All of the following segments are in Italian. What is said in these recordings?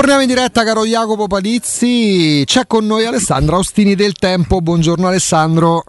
Torniamo in diretta, caro Jacopo Palizzi. C'è con noi Alessandro Austini del Tempo. Buongiorno Alessandro.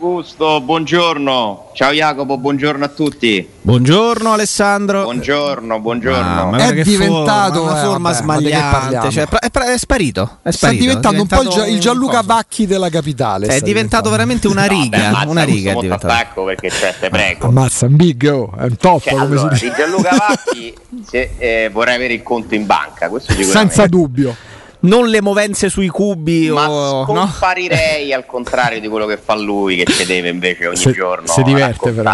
Augusto, buongiorno. Ciao Jacopo, buongiorno a tutti. Buongiorno Alessandro. Buongiorno, buongiorno. Ah, è diventato forma, una forma eh, smagliante, cioè, è, è, sparito, è sparito. Sta diventando, è un po' il, il Gianluca Vacchi della capitale. È diventato veramente una riga, no, beh, una riga è diventato. attacco perché cioè, te prego. Ammazza, un big, oh, è un top cioè, come allora, si dice. Di Gianluca Vacchi se, eh, vorrei avere il conto in banca, questo Senza dubbio non le movenze sui cubi ma o scomparirei no? al contrario di quello che fa lui che ci deve invece ogni se, giorno si diverte però.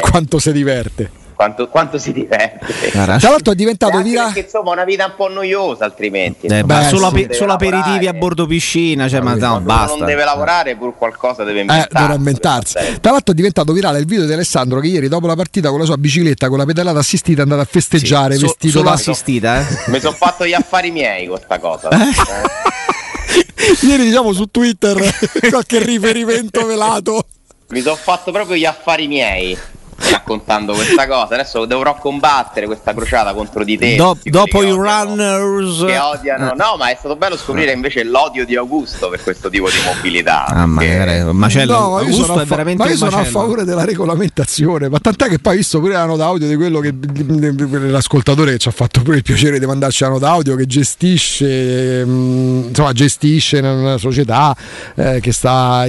quanto si diverte quanto, quanto, si diverte. Tra l'altro è diventato vira... perché insomma una vita un po' noiosa altrimenti. Eh, beh, solo, sì, solo aperitivi a bordo piscina, cioè, ma no, basta. non deve lavorare, pur qualcosa deve inventarsi. Eh, deve inventarsi. Tra l'altro è diventato virale il video di Alessandro che ieri dopo la partita con la sua bicicletta con la pedalata assistita è andato a festeggiare sì, vestito solo da assistita, eh. Mi sono fatto gli affari miei con sta cosa. Ieri diciamo su Twitter qualche riferimento velato. Mi sono fatto proprio gli affari miei raccontando questa cosa. Adesso dovrò combattere questa crociata contro di te. Do- dopo i runners che odiano. Eh. No, ma è stato bello scoprire invece l'odio di Augusto per questo tipo di mobilità. Ah, perché... ma macello. No, ma io Augusto sono, è veramente ma io sono a favore della regolamentazione. Ma tant'è che poi ho visto pure la nota audio di quello che l'ascoltatore che ci ha fatto pure il piacere di mandarci la nota audio che gestisce, mh, insomma, gestisce una società eh, che sta,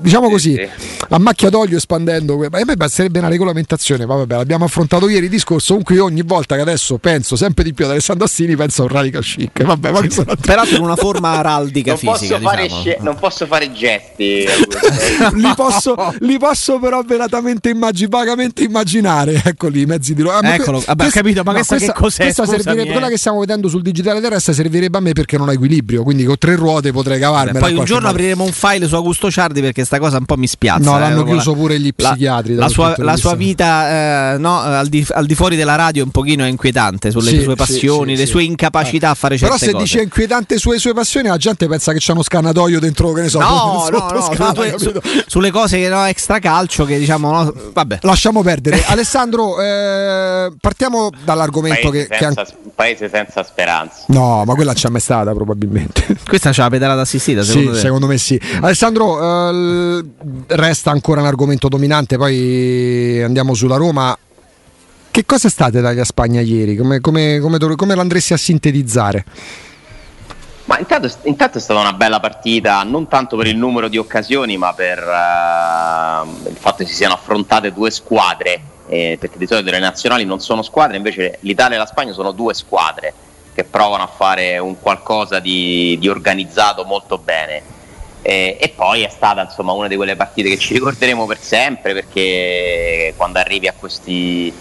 diciamo così, sì, sì. a macchia d'olio espandendo. Ma a me basterebbe una regolamentazione. Ma vabbè, l'abbiamo affrontato ieri il discorso. Comunque, io ogni volta che adesso penso sempre di più ad Alessandro Assini, penso a un radical chic. Vabbè, ma sono... Peraltro in una forma araldica non fisica. Posso diciamo. sce- non posso fare gesti. li, posso, li, posso, però velatamente immag- vagamente immaginare. Eccoli i mezzi di ah, Eccolo, vabbè, ho capito, ma no, questa, questa, che cos'è? Questa servirebbe, quella che stiamo vedendo sul digitale terrestre servirebbe a me perché non ho equilibrio. Quindi con tre ruote potrei cavarmela. Poi un giorno modo. apriremo un file su Augusto Ciardi perché sta cosa un po' mi spiazza. No, eh, l'hanno chiuso pure gli psichiatri. La, la, sua, la sua, vita eh, no, al, di, al, di, fuori della radio un pochino è inquietante sulle sì, sue passioni, sì, le sue incapacità a fare certe cose. Però se dice inquietante sulle sue passioni, la gente pensa che c'è uno scannatoio dentro, che ne so, no, no, no, scala, su, sulle cose no, extra calcio che diciamo, no, vabbè. Lasciamo perdere. Alessandro, eh, partiamo dall'argomento paese che, senza, che un paese senza speranza. No, ma quella c'è mai stata probabilmente. Questa c'è la pedalata assistita, secondo sì, te? secondo me sì. Alessandro, eh, resta ancora un argomento dominante, poi andiamo sulla Roma. Che cosa è stata Italia Spagna ieri? Come, come, come, come l'andresti a sintetizzare? Ma intanto, intanto, è stata una bella partita, non tanto per il numero di occasioni, ma per uh, il fatto che si siano affrontate due squadre, eh, perché di solito le nazionali non sono squadre, invece l'Italia e la Spagna sono due squadre che provano a fare un qualcosa di, di organizzato molto bene. Eh, e poi è stata insomma una di quelle partite che ci ricorderemo per sempre, perché quando arrivi a questi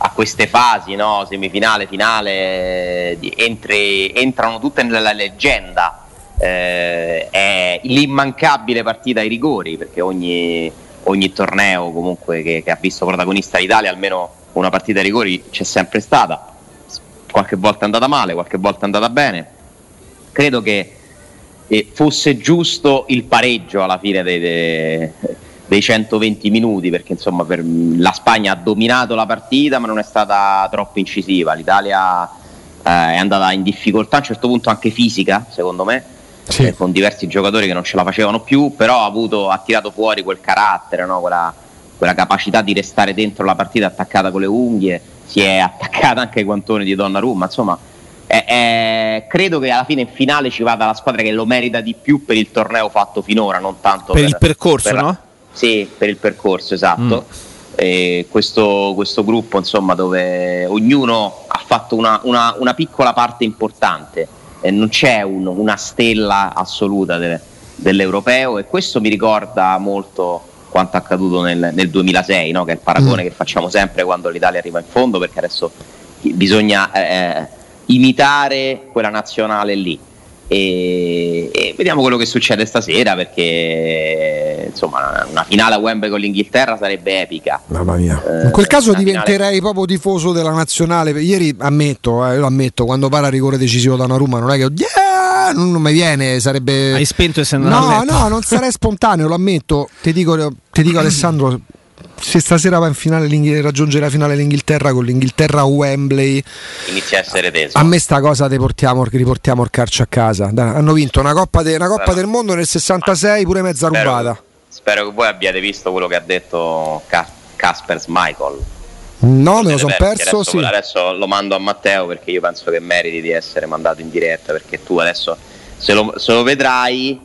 a queste fasi, no? semifinale, finale, entri, entrano tutte nella leggenda. Eh, è l'immancabile partita ai rigori, perché ogni, ogni torneo comunque che, che, ha visto protagonista l'Italia, almeno una partita ai rigori c'è sempre stata. Qualche volta è andata male, qualche volta è andata bene. Credo che eh, fosse giusto il pareggio alla fine dei, dei dei 120 minuti perché insomma per, la Spagna ha dominato la partita ma non è stata troppo incisiva l'Italia eh, è andata in difficoltà a un certo punto anche fisica secondo me sì. eh, con diversi giocatori che non ce la facevano più però ha, avuto, ha tirato fuori quel carattere no? quella, quella, capacità di restare dentro la partita attaccata con le unghie si è attaccata anche ai guantoni di Donnarumma insomma è, è, credo che alla fine in finale ci vada la squadra che lo merita di più per il torneo fatto finora non tanto per, per il percorso per, no? Sì, per il percorso, esatto. Mm. Questo, questo, gruppo, insomma, dove ognuno ha fatto una, una, una piccola parte importante, e non c'è un, una stella assoluta de, dell'europeo e questo mi ricorda molto quanto accaduto nel, nel 2006, no? che è il paragone mm. che facciamo sempre quando l'Italia arriva in fondo, perché adesso bisogna eh, imitare quella nazionale lì. E, e, vediamo quello che succede stasera perché insomma una finale a Wembley con l'Inghilterra sarebbe epica. Mamma mia. Eh, in quel caso diventerei finale... proprio tifoso della nazionale. Ieri ammetto eh, lo ammetto quando para rigore decisivo da una Roma non è che yeah! non, non mi viene sarebbe hai spento e sei no no non sarei spontaneo lo ammetto. Ti dico, ti dico Alessandro se stasera va in finale raggiunge la finale l'Inghilterra con l'Inghilterra Wembley inizia a essere teso a me sta cosa te portiamo, riportiamo il calcio a casa Dai, hanno vinto una Coppa, de, una Coppa del Mondo nel 66 pure mezza spero, rubata spero che voi abbiate visto quello che ha detto Casper Michael No, me lo sono perso. Adesso, sì. adesso, lo mando a Matteo perché io penso che meriti di essere mandato in diretta. Perché tu adesso, se lo, se lo vedrai,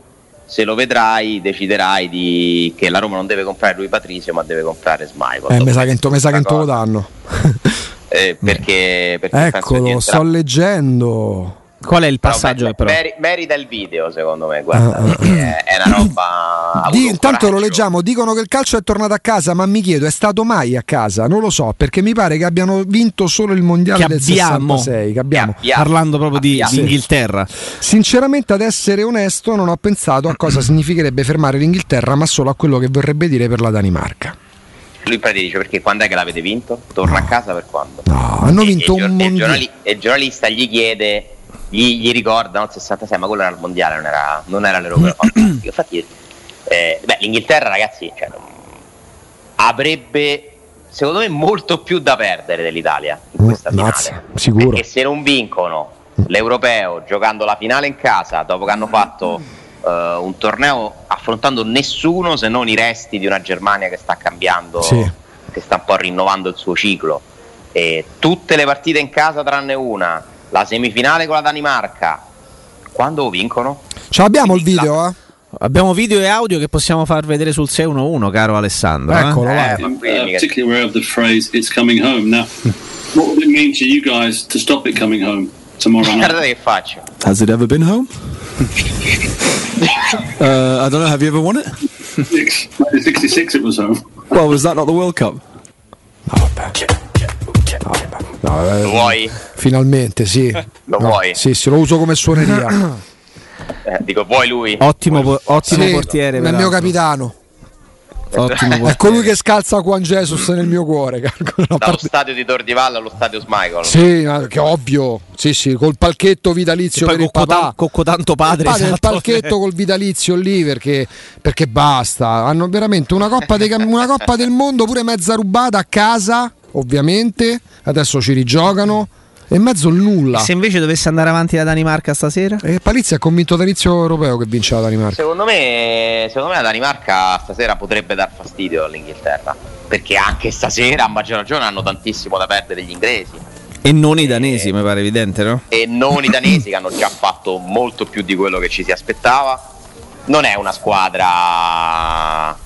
se lo vedrai, deciderai di, che la Roma non deve comprare lui Patrizio, ma deve comprare Smile. Eh, mi sa che, sa che lo danno. Eh, perché, perché Eccolo, sto leggendo. Qual è il passaggio? No, mer- merita il video, secondo me. Guarda, uh, uh, è, è, una roba. Di, intanto lo leggiamo. Dicono che il calcio è tornato a casa, ma mi chiedo, è stato mai a casa? Non lo so, perché mi pare che abbiano vinto solo il mondiale che del abbiamo, 66. Che abbiamo. Che Parlando proprio di, di, Inghilterra. Sinceramente, ad essere onesto, non ho pensato a cosa significherebbe fermare l'Inghilterra, ma solo a quello che vorrebbe dire per la Danimarca. Lui poi dice perché quando è che l'avete vinto? Torna no. a casa per quando? No, hanno e, vinto e, un mondiale. E il giornalista gli chiede gli, gli ricordano il 66, ma quello era il mondiale, non era, non era l'europeo. Infatti, eh, beh, l'Inghilterra, ragazzi, cioè, avrebbe secondo me molto più da perdere dell'Italia in questa finale. Mazza, sicuro. Perché se non vincono l'europeo giocando la finale in casa dopo che hanno fatto uh, un torneo affrontando nessuno se non i resti di una Germania che sta cambiando, sì. che sta un po' rinnovando il suo ciclo. E tutte le partite in casa tranne una la semifinale con la Danimarca, quando vincono? Ce l'abbiamo il video, eh? Abbiamo video e audio che possiamo far vedere sul 611, caro Alessandro. Eccolo, eh? eh, I'm uh, particularly aware of the phrase "It's coming home." Now, what would it mean to you guys to stop it coming home tomorrow night? Guardate che faccio. Has it ever been home? uh, I don't know. Have you ever won it? Six, 66 it was home. Well, was that not the World Cup? No, eh, lo vuoi? Finalmente, sì. lo no, vuoi? Sì, sì, lo uso come suoneria. eh, dico, vuoi lui? Ottimo, vuoi? ottimo sì, portiere. È il mio capitano. Ottimo è colui che scalza Juan Jesus nel mio cuore. Dallo parte... stadio di Tordivalle allo stadio Smichael. Sì, che ovvio. Sì, sì, col palchetto vitalizio per il papà. Cocco tanto padre. Il padre esatto. il palchetto col vitalizio lì perché, perché basta. Hanno veramente una coppa, de, una coppa del mondo pure mezza rubata a casa ovviamente, adesso ci rigiocano. E mezzo nulla. E se invece dovesse andare avanti la Danimarca stasera? E Palizzi ha convinto dall'inizio europeo che vince la Danimarca. Secondo me, secondo me la Danimarca stasera potrebbe dar fastidio all'Inghilterra. Perché anche stasera a maggior ragione hanno tantissimo da perdere gli inglesi. E non i danesi, e, mi pare evidente, no? E non i danesi che hanno già fatto molto più di quello che ci si aspettava. Non è una squadra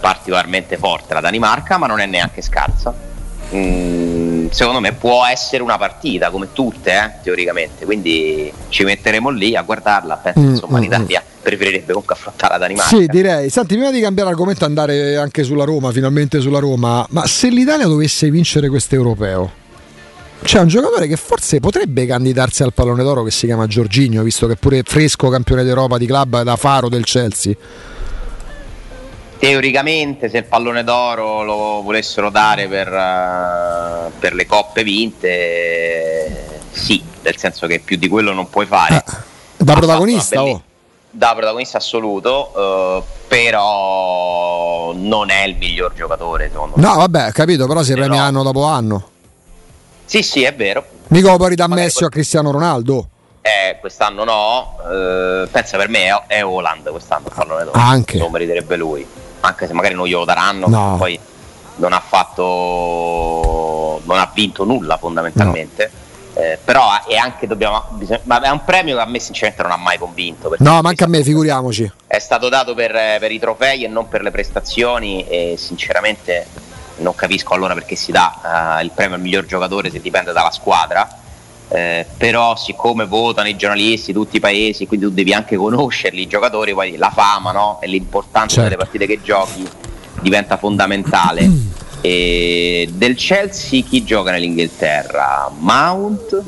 particolarmente forte la Danimarca, ma non è neanche scarsa Mm, secondo me può essere una partita come tutte eh, teoricamente. Quindi ci metteremo lì a guardarla penso mm, insomma mm, l'Italia mm. preferirebbe comunque affrontare la Danimarca. Sì direi. Senti prima di cambiare argomento andare anche sulla Roma finalmente sulla Roma ma se l'Italia dovesse vincere questo europeo c'è un giocatore che forse potrebbe candidarsi al pallone d'oro che si chiama Giorginio visto che è pure fresco campione d'Europa di club da faro del Chelsea teoricamente se il pallone d'oro lo volessero dare per, uh, per le coppe vinte sì nel senso che più di quello non puoi fare ah, da protagonista oh. da protagonista assoluto uh, però non è il miglior giocatore secondo no me. vabbè capito però si premia anno dopo anno sì sì è vero mica poi da Messi a Cristiano Ronaldo eh, quest'anno no, eh, pensa per me è, è Holland quest'anno il pallone d'oro. Anche. Lo meriterebbe lui anche se magari non glielo daranno, no. poi non ha fatto, non ha vinto nulla fondamentalmente. No. Eh, però è anche dobbiamo ma è un premio che a me sinceramente non ha mai convinto no manca a me figuriamoci è stato dato per, per, i trofei e non per le prestazioni e sinceramente non capisco allora perché si dà uh, il premio al miglior giocatore se dipende dalla squadra eh, però siccome votano i giornalisti tutti i paesi, quindi tu devi anche conoscerli i giocatori, poi la fama no? e l'importanza certo. delle partite che giochi diventa fondamentale. e del Chelsea chi gioca nell'Inghilterra? Mount,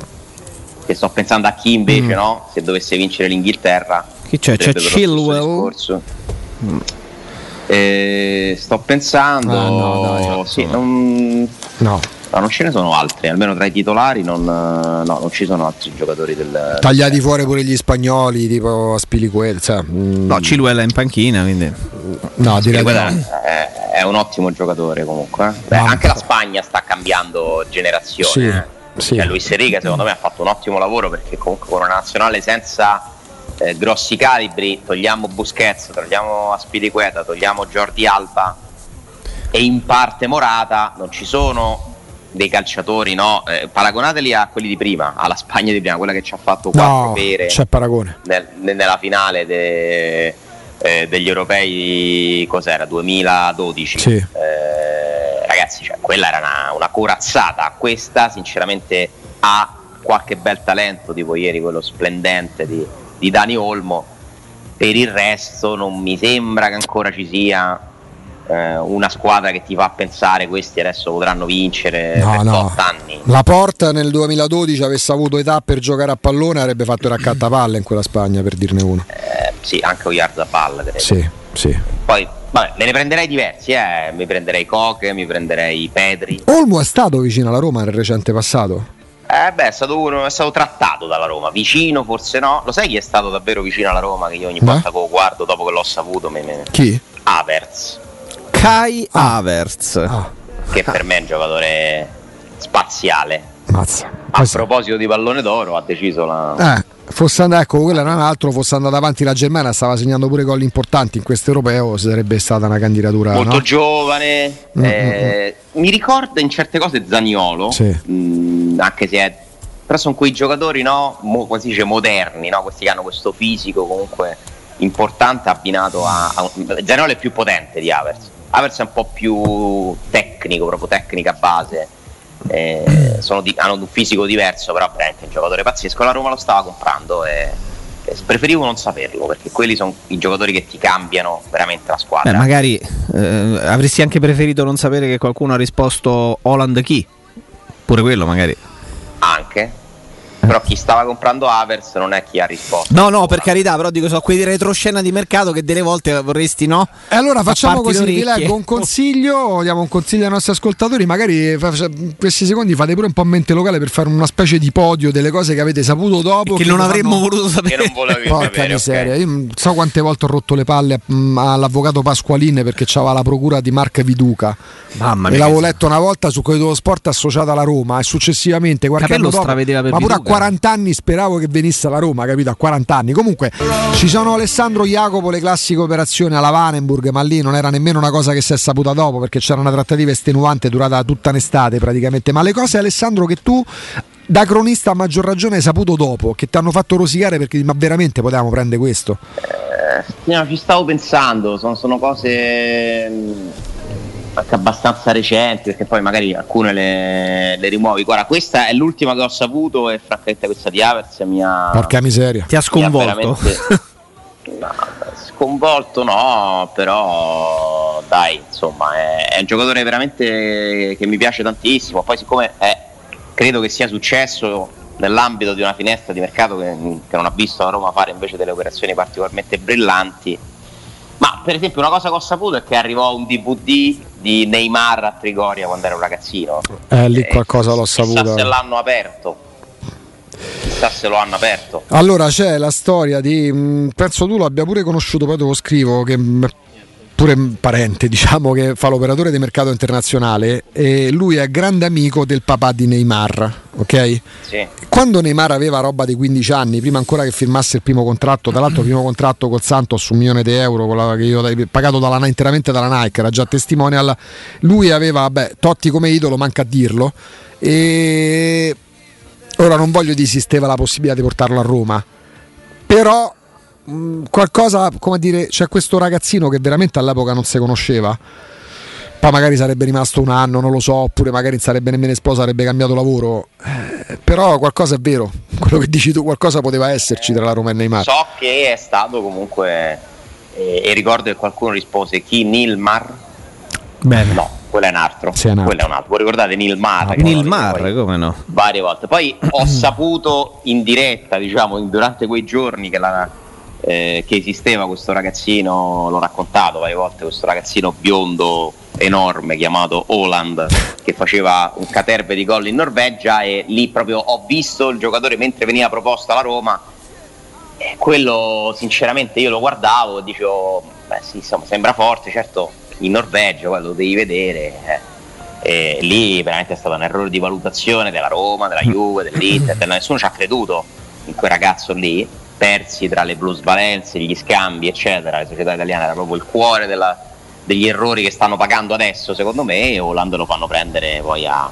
che sto pensando a chi invece mm. no? se dovesse vincere l'Inghilterra. Chi c'è? C'è Chilwell. Mm. Eh, sto pensando, ah, no, no, sì, non... no. No, non ce ne sono altri, almeno tra i titolari non, no, non ci sono altri giocatori del... Tagliati del... fuori pure gli spagnoli, tipo Spiliquel. Cioè, mm. No, Ciluella in panchina, quindi... No, direi no. È, è, un ottimo giocatore comunque. Eh. Beh, anche la Spagna sta cambiando generazione. Sì, eh. sì. Cioè, Luis Enrique secondo me ha fatto un ottimo lavoro perché comunque con una nazionale senza eh, grossi calibri, togliamo Busquets, togliamo Aspiriqueta, togliamo Jordi Alba e in parte Morata, non ci sono dei calciatori, no? Eh, paragonateli a quelli di prima, alla Spagna di prima, quella che ci ha fatto quattro No, pere c'è paragone. nel- ne- nella finale de- eh, degli europei, cos'era? 2012. Sì. Eh, ragazzi, cioè, quella era una, una corazzata. Questa, sinceramente, ha qualche bel talento, tipo ieri quello splendente di, di Dani Olmo. Per il resto, non mi sembra che ancora ci sia eh, una squadra che ti fa pensare questi adesso potranno vincere No, per no. 8 anni. La Porta nel 2012 avesse avuto età per giocare a pallone avrebbe fatto il raccattapalle in quella Spagna, per dirne uno. Eh, sì, anche Oyarzabal, credo. Sì, sì. Poi, vabbè, me ne prenderei diversi, eh. Mi prenderei Coche, mi prenderei Pedri. Olmo è stato vicino alla Roma nel recente passato? Eh beh, è stato, uno, è stato trattato dalla Roma, vicino forse no. Lo sai chi è stato davvero vicino alla Roma? Che io ogni Beh. volta che lo guardo dopo che l'ho saputo, me, me... Chi? Havertz, Kai Havertz. Ah, che per me è un giocatore spaziale. mazza. A proposito di pallone d'oro, ha deciso la. Eh, fosse andato, ecco, quello era un altro, fosse andata avanti la Germania, stava segnando pure gol importanti in questo europeo, sarebbe stata una candidatura. molto no? giovane. Mm, eh, Mi ricorda in certe cose Zaniolo, Sì. mm, anche se è. Però sono quei giocatori, no? Mo, come si dice, moderni, no? Questi che hanno questo fisico comunque importante abbinato a. a un- Zaniolo è più potente di Havertz. Havertz è un po' più tecnico, proprio tecnica base. eh, di- hanno un fisico diverso, però veramente è un giocatore pazzesco. La Roma lo stava comprando e, e preferivo non saperlo perché quelli sono i giocatori che ti cambiano veramente la squadra. Beh, magari eh, avresti anche preferito non sapere che qualcuno ha risposto Holland chi? Pure quello magari. anche. Però chi stava comprando Avers non è chi ha risposto. No, no, per carità, però dico, so quei retroscena di mercato che delle volte vorresti, no? E allora facciamo così, orecchie. leggo un consiglio, diamo un consiglio ai nostri ascoltatori, magari questi secondi fate pure un po' mente locale per fare una specie di podio delle cose che avete saputo dopo. Che non vi avremmo fanno- voluto Che sapere. non volevi Porca sapere, miseria, ok. io non so quante volte ho rotto le palle mm, all'avvocato Pasqualin perché c'aveva la procura di Mark Viduca. Mamma E mia. l'avevo letto una volta su Corridoio Sport associata alla Roma e successivamente qualche Capello anno dopo, stravedeva per ma pure a. 40 anni speravo che venisse alla Roma, capito? A 40 anni. Comunque ci sono Alessandro Jacopo, le classiche operazioni alla Vanenburg, ma lì non era nemmeno una cosa che si è saputa dopo perché c'era una trattativa estenuante durata tutta un'estate praticamente. Ma le cose Alessandro che tu da cronista a maggior ragione hai saputo dopo, che ti hanno fatto rosicare perché ma veramente potevamo prendere questo? Eh, no, ci stavo pensando, sono, sono cose mh, anche abbastanza recenti, perché poi magari alcune le, le rimuovi. Guarda, questa è l'ultima che ho saputo e francamente questa di Avers mi ha... Porca miseria. Ti ha sconvolto. No, sconvolto no, però dai, insomma, è, è un giocatore veramente che mi piace tantissimo. Poi siccome è- credo che sia successo nell'ambito di una finestra di mercato che, che non ha visto la Roma fare invece delle operazioni particolarmente brillanti. Ma per esempio una cosa che ho saputo è che arrivò un DVD di Neymar a Trigoria quando era un ragazzino. Eh, lì Eh, qualcosa l'ho chissà saputo. se l'hanno aperto. Chissà se lo hanno aperto. Allora c'è la storia di. mh, penso tu l'abbia pure conosciuto, poi te lo scrivo. Che pure parente, diciamo, che fa l'operatore di mercato internazionale. E lui è grande amico del papà di Neymar. Ok? Sì. Quando Neymar aveva roba di 15 anni, prima ancora che firmasse il primo contratto, tra l'altro il primo contratto col Santos, un milione di euro, con la- che io pagato dalla- interamente dalla Nike, era già testimonial, lui aveva, vabbè, Totti come idolo, manca a dirlo, e ora non voglio dire esisteva la possibilità di portarlo a Roma, però mh, qualcosa, come dire, c'è questo ragazzino che veramente all'epoca non si conosceva. Poi magari sarebbe rimasto un anno, non lo so, oppure magari non sarebbe nemmeno esploso, sarebbe cambiato lavoro. Eh, però qualcosa è vero, quello che dici tu, qualcosa poteva esserci tra la Roma e Neymar. So che è stato comunque, eh, e ricordo che qualcuno rispose chi Nilmar? Bene. No, quello è un altro. Sì, è un altro. Quello è un altro. Voi ricordate Nilmar? che Nilmar, poi- come no? Varie volte. Poi ho saputo in diretta, diciamo, in- durante quei giorni che, la- eh, che esisteva questo ragazzino, l'ho raccontato varie volte, questo ragazzino biondo enorme chiamato Holland che faceva un caterve di gol in Norvegia e lì proprio ho visto il giocatore mentre veniva proposto alla Roma e quello sinceramente io lo guardavo e dicevo beh sì insomma sembra forte certo in Norvegia, poi lo devi vedere. Eh. E lì veramente è stato un errore di valutazione della Roma, della Juve, dell'Inter, nessuno ci ha creduto in quel ragazzo lì, persi tra le plusvalenze, gli scambi, eccetera. Le società italiane era proprio il cuore della, degli errori che stanno pagando adesso, secondo me, e Holland lo fanno prendere poi a,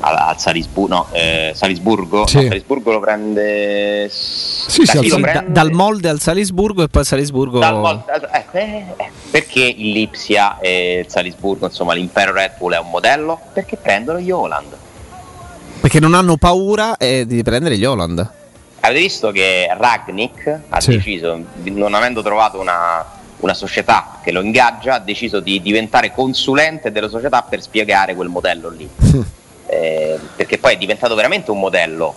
al Salisburgo, no, eh, Salisburgo, Sì. no, Salisburgo lo prende, Sì, da sì, Da- prende? dal molde al Salisburgo e poi al Salisburgo. Dal Mol- eh, eh, eh, perché il Lipsia e il Salisburgo, insomma l'impero Red Bull è un modello? Perché prendono gli Holland. Perché non hanno paura eh, di prendere gli Holland. Avete visto che Ragnick ha Sì. deciso, non avendo trovato una, una società che lo ingaggia, ha deciso di diventare consulente della società per spiegare quel modello lì. Eh, perché poi è diventato veramente un modello.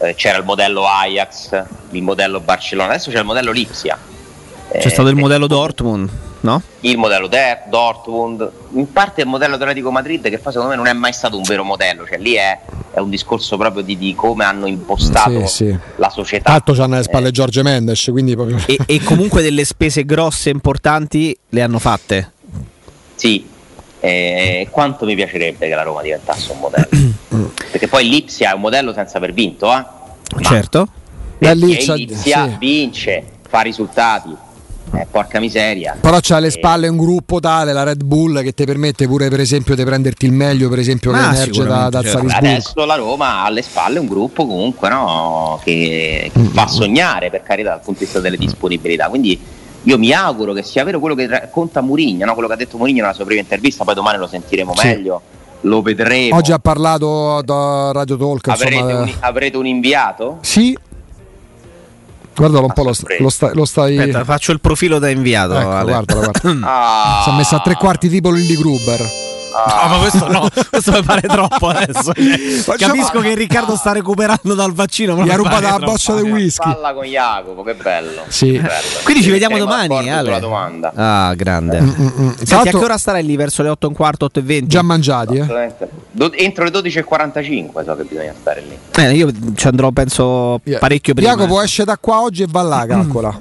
Eh, c'era il modello Ajax, il modello Barcellona, adesso c'è il modello Lipsia. C'è Eh, stato il che- modello Dortmund, no? il modello De- Dortmund, in parte il modello Atletico Madrid che poi secondo me non è mai stato un vero modello, cioè lì è, è un discorso proprio di, di come hanno impostato Sì, sì. la società. Tanto c'hanno alle spalle Eh, Giorgio Mendes, quindi proprio... E, e comunque delle spese grosse e importanti le hanno fatte. sì, eh, quanto mi piacerebbe che la Roma diventasse un modello. Perché poi l'Ipsia è un modello senza aver vinto, eh? Ma Certo. L'Ipsia sì. vince, fa risultati. Eh, porca miseria. Però c'ha alle Eh, spalle un gruppo tale, la Red Bull, che ti permette pure per esempio di prenderti il meglio, per esempio, che Ma emerge da, dal certo. Adesso la Roma ha alle spalle un gruppo comunque no, che, che Mm. fa sognare per carità dal punto di vista delle disponibilità. Quindi io mi auguro che sia vero quello che racconta Murigno, no? quello che ha detto Murigno nella sua prima intervista, poi domani lo sentiremo Sì. meglio, lo vedremo. Oggi ha parlato da Radio Talk, avrete, insomma, un, avrete un inviato? Sì. Guardalo un A po', lo, lo stai... Lo stai... Aspetta, faccio il profilo da inviato. Ecco, guardalo, guarda. Ah, Si è messo a tre quarti tipo Lilly Gruber. Ah. No, ma questo no, questo mi pare troppo adesso. Capisco che Riccardo sta recuperando dal vaccino. ma Gli ha mi pare rubato la boccia del whisky. Palla con Jacopo, che bello. Sì. Che bello. Quindi ci vediamo domani, Ale. domanda. Ah, grande. Mm, mm. Senti, Tra a che ora starai lì verso le 8 e un quarto, 8 e 20? già mangiati, eh? Assolutamente. Do- entro le 12.45 so che bisogna stare lì. Eh, io ci andrò, penso, parecchio prima. Jacopo esce da qua oggi e va là, calcola.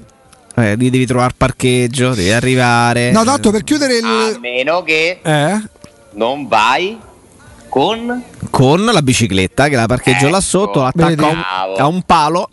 Eh, lì devi trovare parcheggio, devi arrivare. No, tanto per chiudere A il... meno che Eh? Non vai con Con la bicicletta che la parcheggio là Ecco. sotto, l'attacco a un, a un palo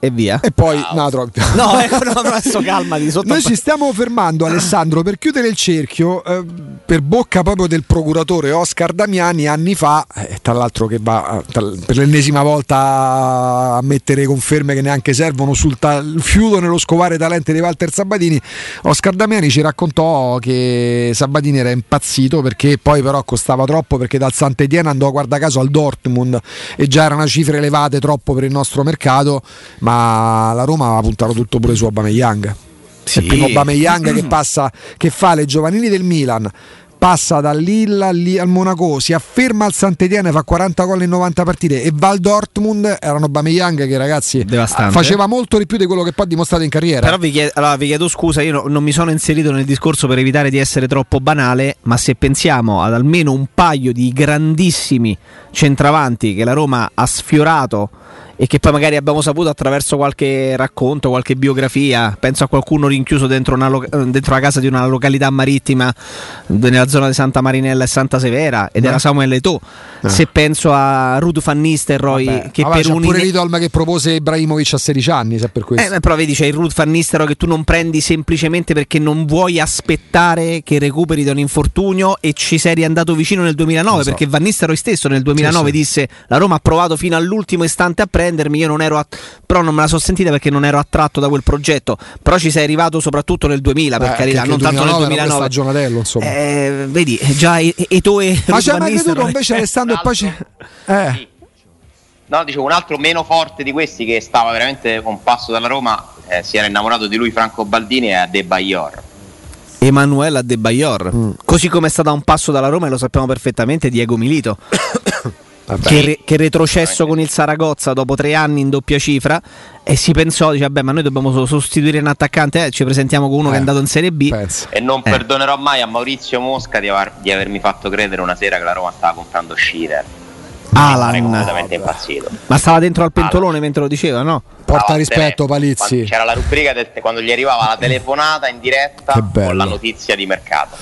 e via. E poi... No, troppo. No, ecco, no, adesso calmati sotto Noi ci stiamo fermando, Alessandro, per chiudere il cerchio, eh, per bocca proprio del procuratore Oscar Damiani, anni fa, eh, tra l'altro che va eh, tra- per l'ennesima volta a mettere conferme che neanche servono sul ta- fiuto nello scovare talenti di Walter Sabatini, Oscar Damiani ci raccontò che Sabatini era impazzito perché poi però costava troppo perché dal Sant'Etienne andò guarda caso al Dortmund e già erano cifre elevate troppo per il nostro mercato, ma la Roma aveva puntato tutto pure su Aubameyang. Sì. Il primo Aubameyang che passa che fa le giovanili del Milan passa dal Lille al Monaco si afferma al Sant'Etienne fa 40 gol in 90 partite e va al Dortmund erano Aubameyang che ragazzi Devastante. faceva molto di più di quello che poi ha dimostrato in carriera Però vi chiedo, allora, vi chiedo scusa, io no- non mi sono inserito nel discorso per evitare di essere troppo banale, ma se pensiamo ad almeno un paio di grandissimi centravanti che la Roma ha sfiorato e che poi magari abbiamo saputo attraverso qualche racconto, qualche biografia, penso a qualcuno rinchiuso dentro, una lo- eh, dentro la casa di una località marittima nella zona di Santa Marinella e Santa Severa ed era Samuel Eto'o. Se penso a Ruud van Nistelrooy Vabbè, che vabbè, per un pure Lidolm che propose Ibrahimovic a 16 anni se per questo eh, però vedi c'è il Ruth Van Nistelrooy che tu non prendi semplicemente perché non vuoi aspettare che recuperi da un infortunio e ci sei riandato vicino nel 2009 Lo so. perché Van Nistelrooy stesso nel 2009 Sì, sì. disse la Roma ha provato fino all'ultimo istante a prendermi io non ero att- però non me la sono sentita perché non ero attratto da quel progetto però ci sei arrivato soprattutto nel 2000 per Eh, carità non tanto nel 2009 era 2009 quella stagionatello, insomma. Eh, vedi già e- Eto'o e ma c'è mai creduto invece Alessandro e poi c'è eh. Sì. No, dicevo un altro meno forte di questi che stava veramente un passo dalla Roma, eh, si era innamorato di lui Franco Baldini e a De Bayor. Emanuele Adebayor Mm. così come è stata a un passo dalla Roma e lo sappiamo perfettamente Diego Milito che, re- che retrocesso con il Saragozza dopo tre anni in doppia cifra e si pensò, dice vabbè ma noi dobbiamo so- sostituire un attaccante, eh, ci presentiamo con uno che è Eh, andato in Serie B. pensa. E non Eh. perdonerò mai a Maurizio Mosca di, aver- di avermi fatto credere una sera che la Roma stava comprando Schirer. Alan. È completamente impazzito. Ma stava dentro al pentolone mentre lo diceva, no? Porta rispetto. Palizzi. C'era la rubrica del- quando gli arrivava la telefonata in diretta con la notizia di mercato.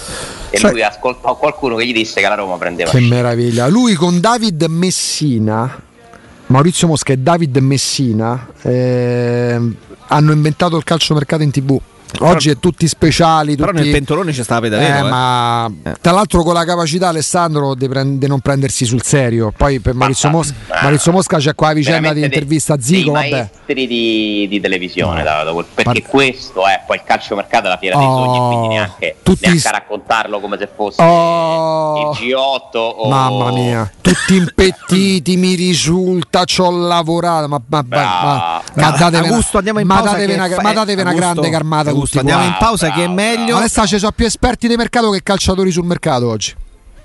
E Sai- lui ascoltò qualcuno che gli disse che la Roma prendeva Che meraviglia. Lui con David Messina, Maurizio Mosca e David Messina, ehm, hanno inventato il calciomercato in tv. Oggi è tutti speciali. Però tutti- nel pentolone ci stava Eh, pedalero. eh. ma tra l'altro con la capacità Alessandro di prend- di non prendersi sul serio poi per Maurizio, Mosca, ah, Maurizio Mosca c'è qua la vicenda di Veramente dei- intervista a Zico dei vabbè maestri di, di televisione da- da quel- perché Par- questo è poi il calciomercato è la fiera dei Oh, sogni quindi neanche, tutti neanche a raccontarlo come se fosse Oh. il G8 o mamma mia tutti impettiti mi risulta ci ho lavorato ma, ma, ma, ma, ma datevi una- Augusto, andiamo in ma datevi una, fa- ma datevi una Augusto, grande carmata Tutti andiamo in pausa che è Bravo, meglio. Alessà ci sono più esperti di mercato che calciatori sul mercato oggi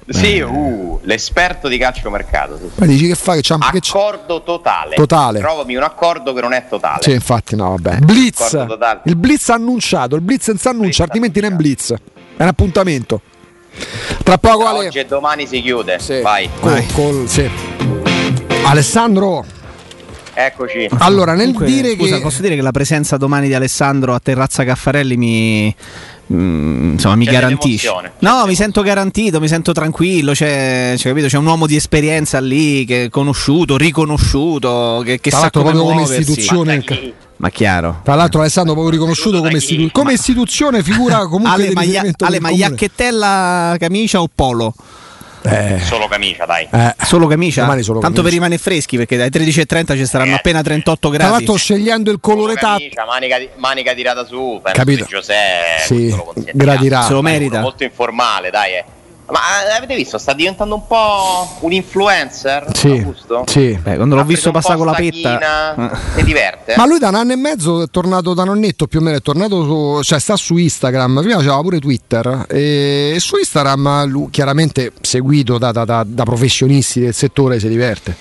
sì, uh, l'esperto di calciomercato sì. ma dici che fa che c'è? accordo totale Totale. trovami un accordo che non è totale Sì, infatti, no, vabbè. Blitz. Il blitz annunciato, il blitz annuncia, Blitz altrimenti non è un blitz. È un appuntamento. Tra poco Ale. oggi e domani si chiude Sì. vai Col- col- sì. Alessandro, eccoci allora nel Comunque, dire scusa, che posso dire che la presenza domani di Alessandro a Terrazza Caffarelli mi, mm, insomma, mi garantisce. No, mi sento garantito, mi sento tranquillo. C'è, c'è, capito? c'è un uomo di esperienza lì che è conosciuto, riconosciuto, che, che tra sa come proprio come muoversi. istituzione Ma? Ma chiaro. tra l'altro Alessandro proprio riconosciuto come, istitu- come istituzione figura comunque Ale, maglia, Ale magliacchettella, camicia o polo? Eh, solo camicia dai eh. Solo camicia? Domani solo Tanto per camicia. rimanere freschi perché dai 13.30 ci saranno Eh. appena 38 Tra gradi. l'altro scegliendo il colore tatto camicia, manica, manica tirata su penso Capito. Giuseppe Sì, lo gradirà. Se lo merita. molto informale dai eh. Ma eh, avete visto? Sta diventando un po' un influencer? Sì, sì. Beh, quando l'ho Ha visto passare con la petta. si diverte. Ma lui da un anno e mezzo è tornato da nonnetto più o meno, è tornato su, cioè sta su Instagram, prima c'era pure Twitter. E su Instagram lui chiaramente seguito da, da- da- da professionisti del settore si diverte.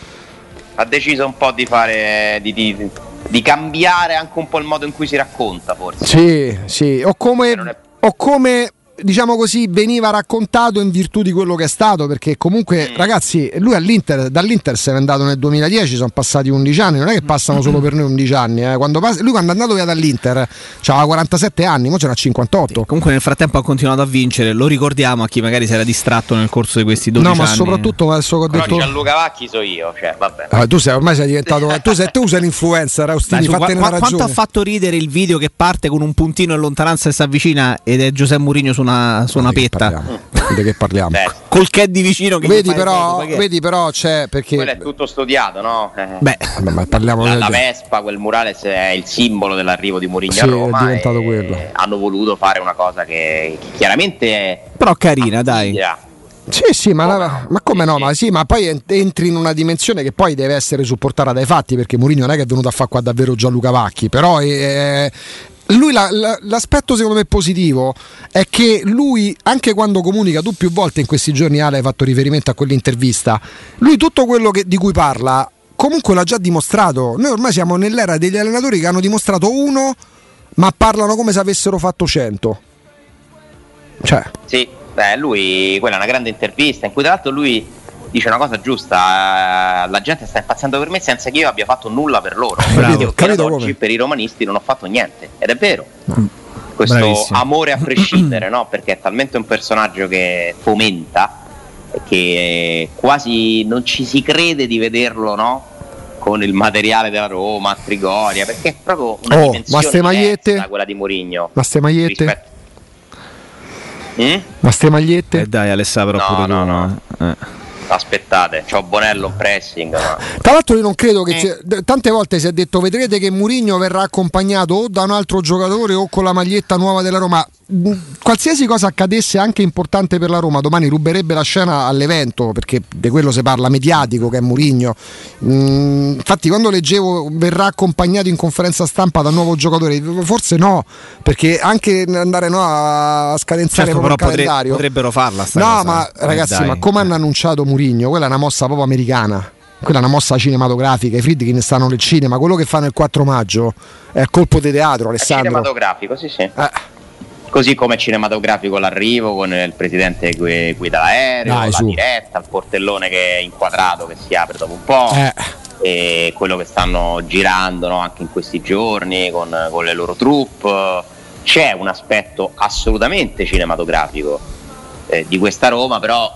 ha deciso un po' di fare di, di- di cambiare anche un po' il modo in cui si racconta forse. Sì, sì, o come, o come diciamo così veniva raccontato in virtù di quello che è stato, perché comunque Mm. ragazzi lui all'Inter, dall'Inter se n'è andato nel 2010, sono passati 11 anni, non è che passano solo per noi 11 anni, eh. quando pass- lui quando è andato via dall'Inter aveva 47 anni, ora ce n'ha 58. Comunque nel frattempo ha continuato a vincere, lo ricordiamo a chi magari si era distratto nel corso di questi 12 No, ma anni. soprattutto adesso che ho però detto... Gianluca Vacchi so io cioè vabbè Ah, tu sei, ormai sei diventato. tu, sei, tu sei l'influencer, Dai, Austini, su, qua- fattene qua- una quanto ha fatto ridere il video che parte con un puntino in lontananza e si avvicina ed è Giuseppe Mourinho su una, su una Di che petta parliamo? Di che parliamo? Beh, col caddy vicino che Vedi però, foto, che è? vedi però c'è perché. quello è tutto studiato no? Eh. Beh, Vabbè, ma parliamo la, la Vespa, quel murale è il simbolo dell'arrivo di Mourinho Sì, a è Roma diventato e quello. hanno voluto fare una cosa che, che chiaramente è però carina, dai. figlia. Sì, sì, ma, la- ma come no? Ma sì. ma poi ent- entri in una dimensione che poi deve essere supportata dai fatti, perché Mourinho non è che è venuto a fare qua davvero Gianluca Vacchi, però eh, lui la- la- l'aspetto secondo me positivo è che lui, anche quando comunica, tu più volte in questi giorni Ale hai fatto riferimento a quell'intervista, lui tutto quello che- di cui parla comunque l'ha già dimostrato. Noi ormai siamo nell'era degli allenatori che hanno dimostrato uno, ma parlano come se avessero fatto cento. Cioè, Sì, beh, lui, quella è una grande intervista in cui tra l'altro lui dice una cosa giusta, eh, la gente sta impazzendo per me senza che io abbia fatto nulla per loro. Bravo. Io Capito ad come? oggi per i romanisti non ho fatto niente, ed è vero. Questo Bravissimo. amore a prescindere, no? Perché è talmente un personaggio che fomenta che quasi non ci si crede di vederlo, no? Con il materiale della Roma, a Trigoria, perché è proprio una Oh, dimensione ma ste magliette? diversa quella di Mourinho. ma ste magliette? rispetto- Mm? Ma ste magliette? Eh dai, Alessà, però No, pure no, tu, no. eh. Aspettate, c'ho Bonello in pressing. Ma... Tra l'altro io non credo che Eh. tante volte si è detto vedrete che Mourinho verrà accompagnato o da un altro giocatore o con la maglietta nuova della Roma. Mm, Qualsiasi cosa accadesse anche importante per la Roma, domani ruberebbe la scena all'evento perché di quello si parla mediatico che è Mourinho. Mm, infatti quando leggevo verrà accompagnato in conferenza stampa da un nuovo giocatore, forse no, perché anche andare no, a scadenzare Certo, il potre- calendario. potrebbero farla. No, cosa. ma Eh, ragazzi, dai. ma come hanno annunciato Mourinho? Quella è una mossa proprio americana. Quella è una mossa cinematografica. I Friedkin stanno nel cinema. Quello che fanno il 4 maggio è colpo di teatro, È Alessandro. cinematografico, sì, sì. Eh, Così come cinematografico l'arrivo con il presidente che gui- guida l'aereo, Dai, la su. diretta, il portellone che è inquadrato che si apre dopo un po'. Eh. E quello che stanno girando no, anche in questi giorni con, con le loro troupe. C'è un aspetto assolutamente cinematografico eh, di questa Roma, però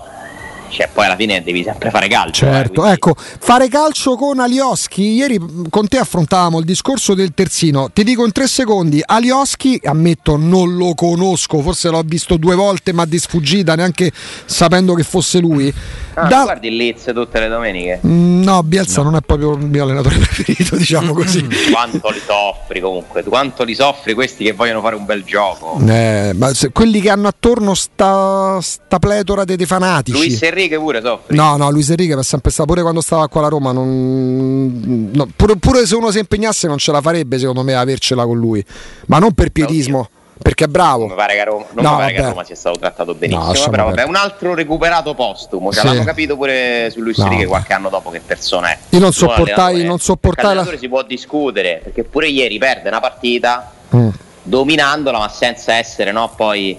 cioè, poi alla fine devi sempre fare calcio. eh, Certo, quindi- ecco, fare calcio con Alioschi. Ieri con te affrontavamo il discorso del terzino. Ti dico in tre secondi: Alioschi, ammetto, non lo conosco, forse l'ho visto due volte, ma di sfuggita, neanche sapendo che fosse lui. Ah, Da- guardi il Leeds tutte le domeniche. Mm, No, Bielsa non è proprio il mio allenatore preferito, diciamo così. Quanto li soffri comunque, quanto li soffri questi che vogliono fare un bel gioco. Eh, ma se- quelli che hanno attorno sta, sta pletora dei, dei fanatici. Luis Enrique pure soffri. No, no, Luis Enrique è sempre stato pure quando stava qua a Roma. non- no, pure, pure se uno si impegnasse non ce la farebbe, secondo me, avercela con lui. Ma non per pietismo, perché è bravo. Mi pare che a Roma, non No, pare che a. Roma sia stato trattato No, benissimo. lasciamo però vabbè, un altro recuperato postumo. Ce Sì. l'hanno capito pure su Luis No, Enrique qualche anno dopo che persona è. Io non sopportai- non sopportai la- si può discutere perché pure ieri perde una partita Mm. dominandola, ma senza essere no, poi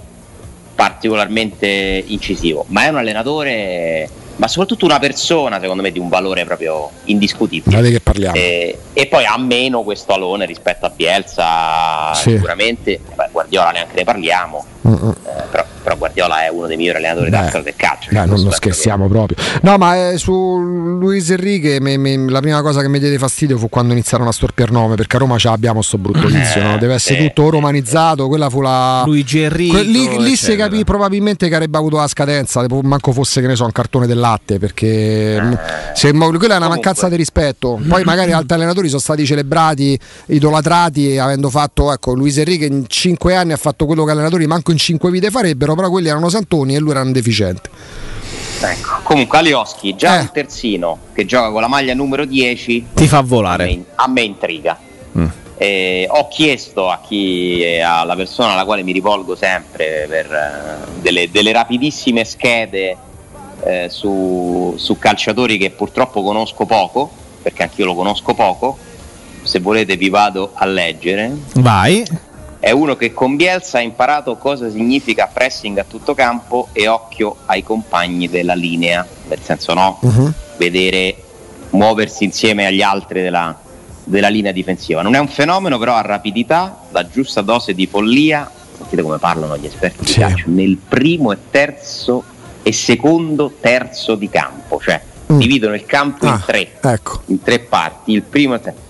particolarmente incisivo. Ma è un allenatore, ma soprattutto una persona, secondo me, di un valore proprio indiscutibile. Di che parliamo? E, e poi ha meno questo alone rispetto a Bielsa, Sì. sicuramente. Beh, Guardiola neanche ne parliamo, Mm, mm. eh, però, però Guardiola è uno dei migliori allenatori Beh, della storia del calcio. Dai, cioè, non, è scherziamo proprio. No, ma eh, su Luis Enrique me- me- la prima cosa che mi diede fastidio fu quando iniziarono a storpiare nome, perché a Roma ce l'abbiamo sto brutto vizio, no? deve essere sì, tutto romanizzato, quella fu la... Luigi Enrico. Que- lì, lì si capì probabilmente che avrebbe avuto la scadenza, manco fosse che ne so, un cartone del latte, perché mh, se- ma quella è una Comunque. mancanza di rispetto. Poi magari altri allenatori sono stati celebrati, idolatrati, avendo fatto, ecco, Luis Enrique in 5 anni ha fatto quello che allenatori manco in 5 vite farebbero, però quelli erano santoni e lui era un deficiente. Ecco. Comunque Alioschi, già Eh. un terzino che gioca con la maglia numero 10, Ti fa a me, volare. a me intriga. Mm. Eh, ho chiesto a chi, eh, alla persona alla quale mi rivolgo sempre per eh, delle, delle rapidissime schede eh, su, su calciatori che purtroppo conosco poco, perché anch'io lo conosco poco. Se volete vi vado a leggere. Vai. È uno che con Bielsa ha imparato cosa significa pressing a tutto campo e occhio ai compagni della linea, nel senso no, Mhm. vedere muoversi insieme agli altri della, della linea difensiva. Non è un fenomeno, però ha rapidità, la giusta dose di follia. Sentite come parlano gli esperti di Sì. calcio nel primo e terzo e secondo terzo di campo, cioè Mm. dividono il campo in Ah, tre Ecco. in tre parti, il primo e terzo,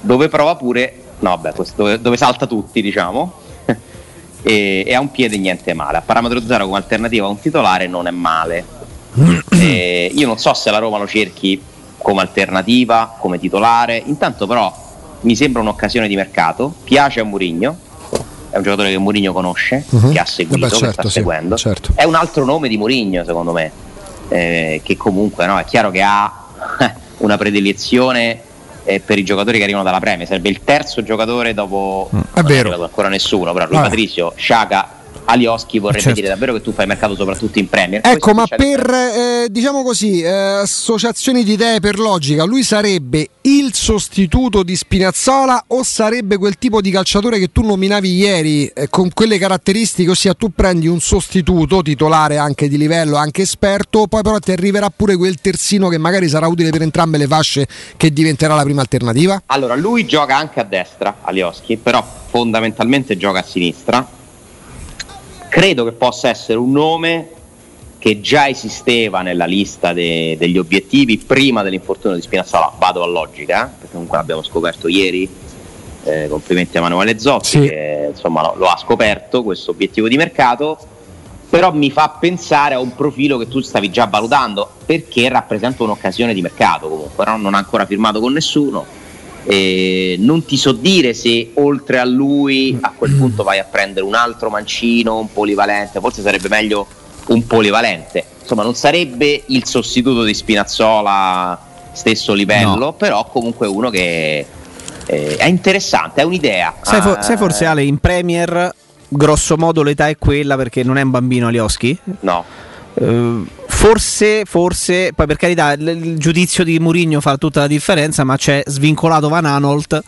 dove prova pure, no beh, questo dove, dove salta tutti diciamo, e, e ha un piede niente male, a parametro zero come alternativa a un titolare non è male. E io non so se la Roma lo cerchi come alternativa, come titolare, intanto però mi sembra un'occasione di mercato, piace a Murigno, è un giocatore che Murigno conosce, Mhm. che ha seguito, Vabbè, che certo, sta sì, seguendo, certo. è un altro nome di Murigno secondo me, eh, che comunque no, è chiaro che ha una predilezione eh, per i giocatori che arrivano dalla Premier, sarebbe il terzo giocatore dopo Mm, è non vero. ancora nessuno, però lui Vabbè. Patrizio, Sciaga, Alioschi vorrebbe Certo. dire davvero che tu fai mercato soprattutto in Premier. Ecco, Questo ma per eh, diciamo così, eh, associazioni di idee per logica, lui sarebbe il sostituto di Spinazzola o sarebbe quel tipo di calciatore che tu nominavi ieri eh, con quelle caratteristiche, ossia tu prendi un sostituto titolare anche di livello, anche esperto, poi però ti arriverà pure quel terzino che magari sarà utile per entrambe le fasce che diventerà la prima alternativa? Allora, lui gioca anche a destra, Alioschi, però fondamentalmente gioca a sinistra. Credo che possa essere un nome che già esisteva nella lista de- degli obiettivi prima dell'infortunio di Spinazzola. Vado a logica, eh, perché comunque l'abbiamo scoperto ieri. Eh, complimenti a Emanuele Zotti Sì. che insomma lo, lo ha scoperto questo obiettivo di mercato. Però mi fa pensare a un profilo che tu stavi già valutando perché rappresenta un'occasione di mercato comunque, no? non ha ancora firmato con nessuno. E non ti so dire se oltre a lui a quel punto vai a prendere un altro mancino, un polivalente, forse sarebbe meglio un polivalente. Insomma, non sarebbe il sostituto di Spinazzola stesso livello, No. però comunque uno che eh, è interessante, è un'idea. Sai, fo- Ah, sai forse Ale in Premier grosso modo l'età è quella perché non è un bambino Alioschi? No. Eh, Forse, forse, poi per carità, il, il giudizio di Mourinho fa tutta la differenza, ma c'è svincolato Van Anolt,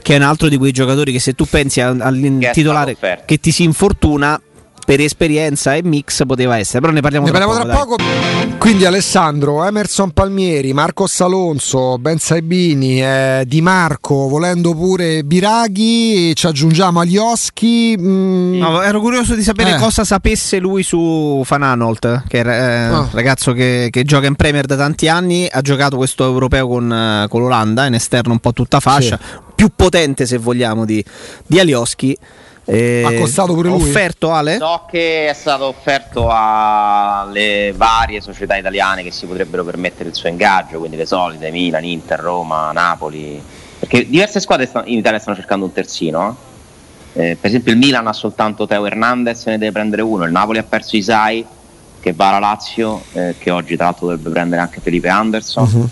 che è un altro di quei giocatori che se tu pensi al, al Che è titolare che ti si infortuna, per esperienza e mix poteva essere, però ne parliamo Ne tra parliamo poco. tra poco. Quindi Alessandro, Emerson Palmieri, Marcos Alonso, Ben Saibini, eh, Di Marco, volendo pure Biraghi, ci aggiungiamo agli Oschi. mm, No, ero curioso di sapere Eh. cosa sapesse lui su Van Anolt, che è eh, Ah. un ragazzo che, che gioca in Premier da tanti anni, ha giocato questo europeo con, eh, con l'Olanda, in esterno un po' tutta fascia, più potente se vogliamo di, di Alioski. Eh, Ha costato pure lui? Offerto Ale? So che è stato offerto alle varie società italiane che si potrebbero permettere il suo ingaggio, quindi le solite, Milan, Inter, Roma, Napoli. Perché diverse squadre in Italia stanno cercando un terzino. eh. Eh, per esempio il Milan ha soltanto Teo Hernandez, ne deve prendere uno. Il Napoli ha perso Isai, che va alla Lazio, eh, che oggi tra l'altro dovrebbe prendere anche Felipe Anderson. Mhm.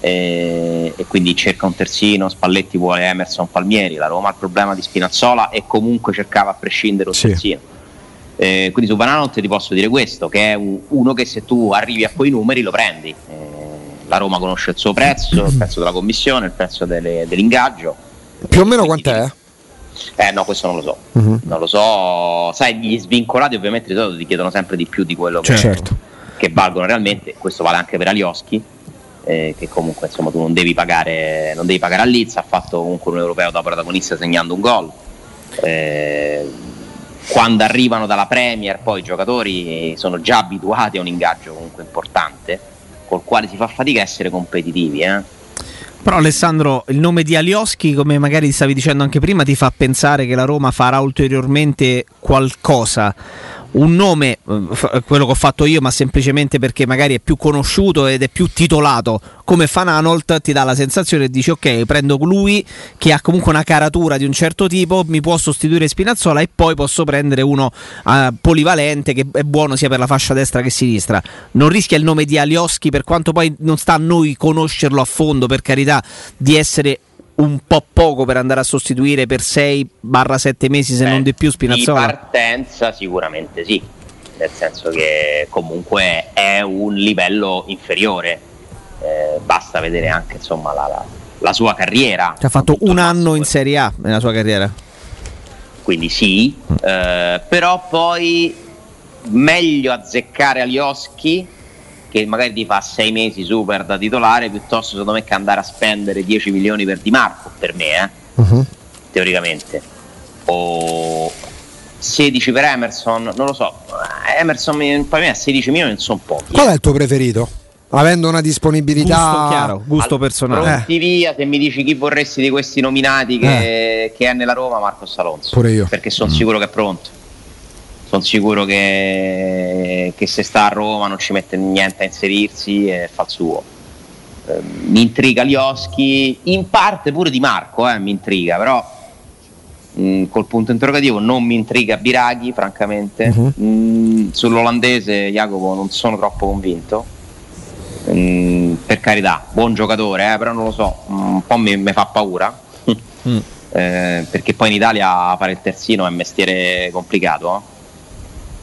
Eh, e quindi cerca un terzino, Spalletti vuole Emerson Palmieri, la Roma ha il problema di Spinazzola e comunque cercava a prescindere un Sì. terzino. Eh, quindi su Bananot ti posso dire questo, che è un- uno che se tu arrivi a quei numeri lo prendi. Eh, la Roma conosce il suo prezzo, il prezzo della commissione, il prezzo delle- dell'ingaggio. Più o meno quant'è? Eh no, questo non lo so. Mhm. Non lo so. Sai, gli svincolati ovviamente di solito ti chiedono sempre di più di quello che, Certo. che valgono realmente. Questo vale anche per Alioschi, eh, che comunque insomma tu non devi pagare, non devi pagare a Liz, ha fatto comunque un europeo da protagonista segnando un gol. Eh, quando arrivano dalla Premier poi i giocatori sono già abituati a un ingaggio comunque importante, col quale si fa fatica a essere competitivi. Eh. Però Alessandro, il nome di Alioschi, come magari stavi dicendo anche prima, ti fa pensare che la Roma farà ulteriormente qualcosa. Un nome, eh, quello che ho fatto io, ma semplicemente perché magari è più conosciuto ed è più titolato come Fananolt, ti dà la sensazione e dici ok, prendo lui che ha comunque una caratura di un certo tipo, mi può sostituire Spinazzola e poi posso prendere uno eh, polivalente che è buono sia per la fascia destra che sinistra. Non rischia il nome di Alioschi, per quanto poi non sta a noi conoscerlo a fondo, per carità, di essere un po' poco per andare a sostituire per 6-7 mesi, se Beh, non di più, Di Spinazzola. partenza sicuramente sì, nel senso che comunque è un livello inferiore, Eh, basta vedere anche insomma la, la- la sua carriera. Che ha fatto un anno in. Serie A nella sua carriera. Quindi sì, eh, però poi meglio azzeccare Alioschi che magari ti fa sei mesi super da titolare piuttosto secondo me che andare a spendere 10 milioni per Di Marco, per me eh Mhm. teoricamente, o 16 per Emerson, non lo so. Emerson mi- per me a 16 milioni non sono pochi. Qual è il tuo preferito? Avendo una disponibilità. Gusto chiaro, gusto Al- personale. Pronti via, se mi dici chi vorresti di questi nominati che, che è nella Roma, Marcos Alonso. Pure io. Perché sono sicuro che è pronto. Sono sicuro che, che se sta a Roma non ci mette niente a inserirsi e fa il suo. Eh, mi intriga Lioschi, in parte pure Di Marco, eh, mi intriga, però mh, col punto interrogativo non mi intriga Biraghi, francamente. Mhm. Mh, sull'olandese Jacopo non sono troppo convinto. Mm, per carità, buon giocatore, eh, però non lo so, mm, un po' mi, mi fa paura. Mm. Eh, perché poi in Italia fare il terzino è un mestiere complicato. eh.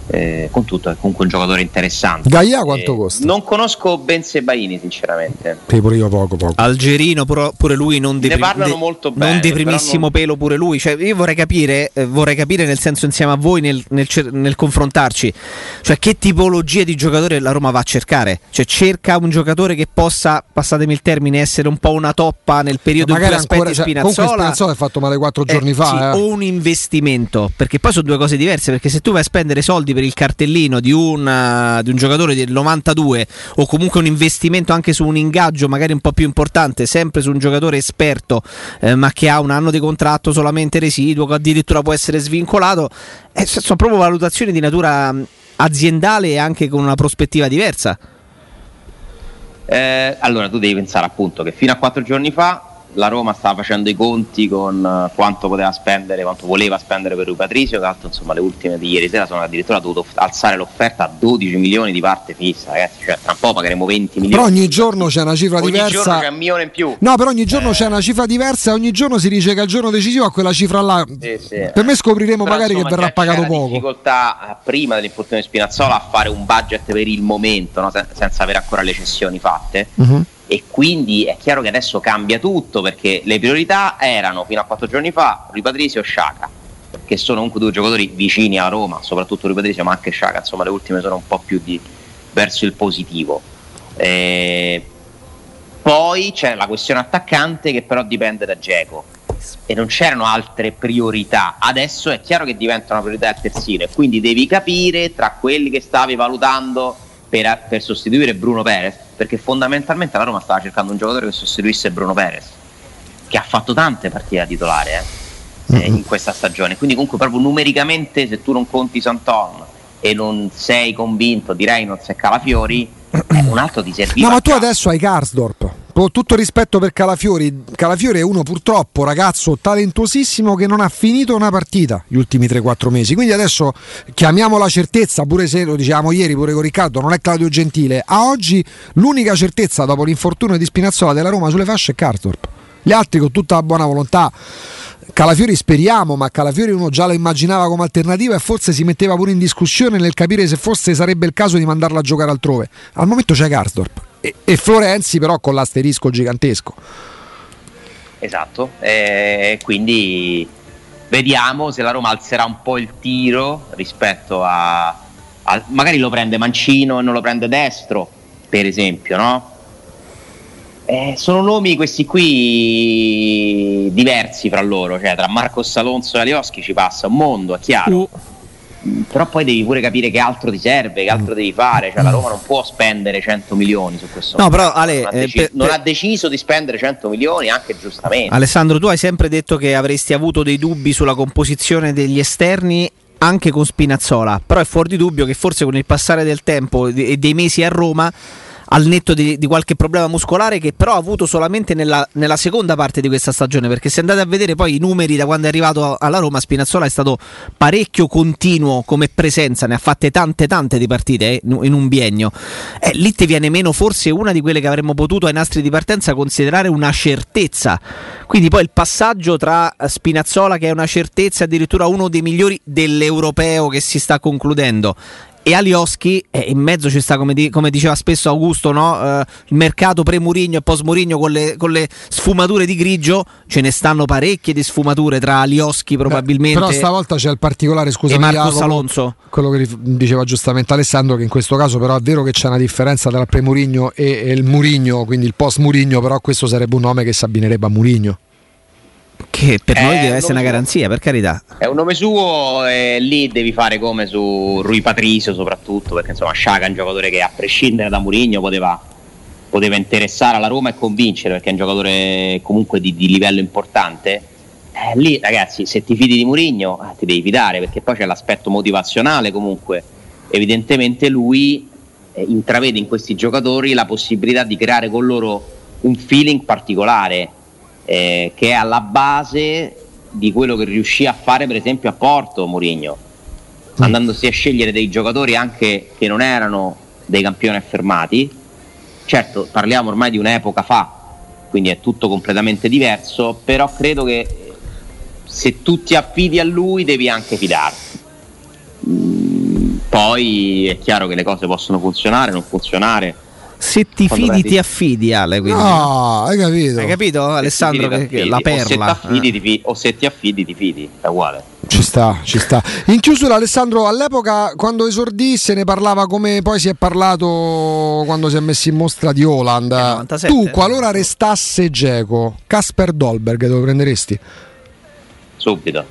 Eh, con tutto è comunque un giocatore interessante. Gaia quanto Eh, costa? Non conosco Ben Sebaini, sinceramente. Sì, pure io poco, poco. Algerino, pure, pure lui non di, Ne parlano di- molto non di primissimo però pelo, pure lui. Cioè, io vorrei capire, eh, vorrei capire nel senso insieme a voi nel, nel cer- nel confrontarci, cioè che tipologia di giocatore la Roma va a cercare. Cioè, cerca un giocatore che possa, passatemi il termine, essere un po' una toppa nel periodo in cui Magari ancora. aspetti Cioè, Spinazzola. Spinazzola è fatto male quattro Eh, giorni sì, fa. eh. o un investimento perché poi sono due cose diverse perché se tu vai a spendere soldi per il cartellino di un, eh, di un giocatore del 92 o comunque un investimento anche su un ingaggio magari un po' più importante sempre su un giocatore esperto eh, ma che ha un anno di contratto solamente residuo che addirittura può essere svincolato eh, so- sono proprio valutazioni di natura mh, aziendale e anche con una prospettiva diversa. Eh, allora tu devi pensare appunto che fino a quattro giorni fa la Roma stava facendo i conti con eh, quanto poteva spendere, quanto voleva spendere per Rui Patrizio, tra l'altro insomma le ultime di ieri sera sono addirittura dovuto alzare l'offerta a 12 milioni di parte fissa, ragazzi, cioè tra un po' pagheremo 20 milioni. Però ogni giorno c'è una cifra Ogni diversa. giorno c'è un milione in più. No, però ogni giorno Eh. c'è una cifra diversa e ogni giorno si dice che al giorno decisivo a quella cifra là. Sì, sì. Per me scopriremo Però, magari insomma, che verrà c'è- pagato c'era poco. difficoltà eh, prima dell'infortunio di Spinazzola a fare un budget per il momento, no? Sen- senza avere ancora le cessioni fatte. Mhm. E quindi è chiaro che adesso cambia tutto perché le priorità erano fino a quattro giorni fa Rui Patrizio e Sciaca, che sono comunque due giocatori vicini a Roma, soprattutto Rui Patrizio, ma anche Sciaca, insomma le ultime sono un po' più di, verso il positivo. Eh, poi c'è la questione attaccante che però dipende da Geco e non c'erano altre priorità. Adesso è chiaro che diventa una priorità il terzino e quindi devi capire tra quelli che stavi valutando per, per sostituire Bruno Perez, perché fondamentalmente la Roma stava cercando un giocatore che sostituisse Bruno Perez, che ha fatto tante partite da titolare eh, eh, in questa stagione. Quindi comunque proprio numericamente se tu non conti Santon e non sei convinto di Reynolds e Calafiori, eh, un altro ti serviva. No, ma tu adesso hai Karsdorp. Con tutto rispetto per Calafiori, Calafiori è uno purtroppo ragazzo talentuosissimo che non ha finito una partita gli ultimi 3-4 mesi. Quindi adesso chiamiamo la certezza, pure se lo dicevamo ieri pure con Riccardo, non è Claudio Gentile. A oggi l'unica certezza dopo l'infortunio di Spinazzola della Roma sulle fasce è Karsdorp. Gli altri con tutta la buona volontà. Calafiori speriamo, ma Calafiori uno già lo immaginava come alternativa e forse si metteva pure in discussione nel capire se forse sarebbe il caso di mandarla a giocare altrove. Al momento c'è Karsdorp e, e Florenzi però con l'asterisco gigantesco. Esatto, e quindi vediamo se la Roma alzerà un po' il tiro rispetto a, a- magari lo prende mancino e non lo prende destro, per esempio, no? Eh, sono nomi questi qui diversi fra loro, cioè tra Marcos Alonso e Alioschi ci passa un mondo, è chiaro. Uh, Però poi devi pure capire che altro ti serve, che altro devi fare. Cioè, la Roma non può spendere 100 milioni su questo. No, però, Ale, non, ha eh, deci- per- non per- ha deciso di spendere 100 milioni, anche giustamente. Alessandro, tu hai sempre detto che avresti avuto dei dubbi sulla composizione degli esterni anche con Spinazzola, però è fuori di dubbio che forse con il passare del tempo e de- dei mesi a Roma al netto di, di qualche problema muscolare che però ha avuto solamente nella, nella seconda parte di questa stagione perché se andate a vedere poi i numeri da quando è arrivato alla Roma Spinazzola è stato parecchio continuo come presenza ne ha fatte tante tante di partite eh, in un biennio. Eh, lì ti viene meno forse una di quelle che avremmo potuto ai nastri di partenza considerare una certezza. Quindi poi il passaggio tra Spinazzola che è una certezza addirittura uno dei migliori dell'europeo che si sta concludendo e Alioschi eh, in mezzo ci sta come, di- come diceva spesso Augusto no? Eh, il mercato pre-Murigno e post-Murigno con le, con le sfumature di grigio ce ne stanno parecchie di sfumature tra Alioschi probabilmente Però stavolta c'è il particolare, scusa, Marcos Alonso quello che diceva giustamente Alessandro, che in questo caso però è vero che c'è una differenza tra il pre-Murigno e, e il Murigno, quindi il post-Murigno, però questo sarebbe un nome che si abbinerebbe a Murigno. Che per noi Eh, deve essere una garanzia per carità È un nome suo e lì devi fare come su Rui Patricio soprattutto, perché insomma Sciaga è un giocatore che a prescindere da Murigno poteva, poteva interessare alla Roma e convincere, perché è un giocatore comunque di, di livello importante. Eh, lì ragazzi, se ti fidi di Murigno eh, ti devi fidare, perché poi c'è l'aspetto motivazionale comunque. Evidentemente lui eh, intravede in questi giocatori la possibilità di creare con loro un feeling particolare eh, che è alla base di quello che riuscì a fare per esempio a Porto Mourinho. Andandosi a scegliere dei giocatori anche che non erano dei campioni affermati. Certo parliamo ormai di un'epoca fa quindi è tutto completamente diverso però credo che se tu ti affidi a lui devi anche fidarti. Mm, poi è chiaro che le cose possono funzionare non funzionare se ti Quando fidi ti affidi Ale quindi. No, hai capito? hai capito Alessandro Se che, fidi, che la affidi. perla o se, eh. ti fi- o se ti affidi ti fidi è uguale Ci sta, ci sta. In chiusura, Alessandro, all'epoca quando esordì se ne parlava come poi si è parlato quando si è messo in mostra di Holland. Eh, 97. tu, qualora restasse Geco, Casper Dolberg, dove prenderesti? subito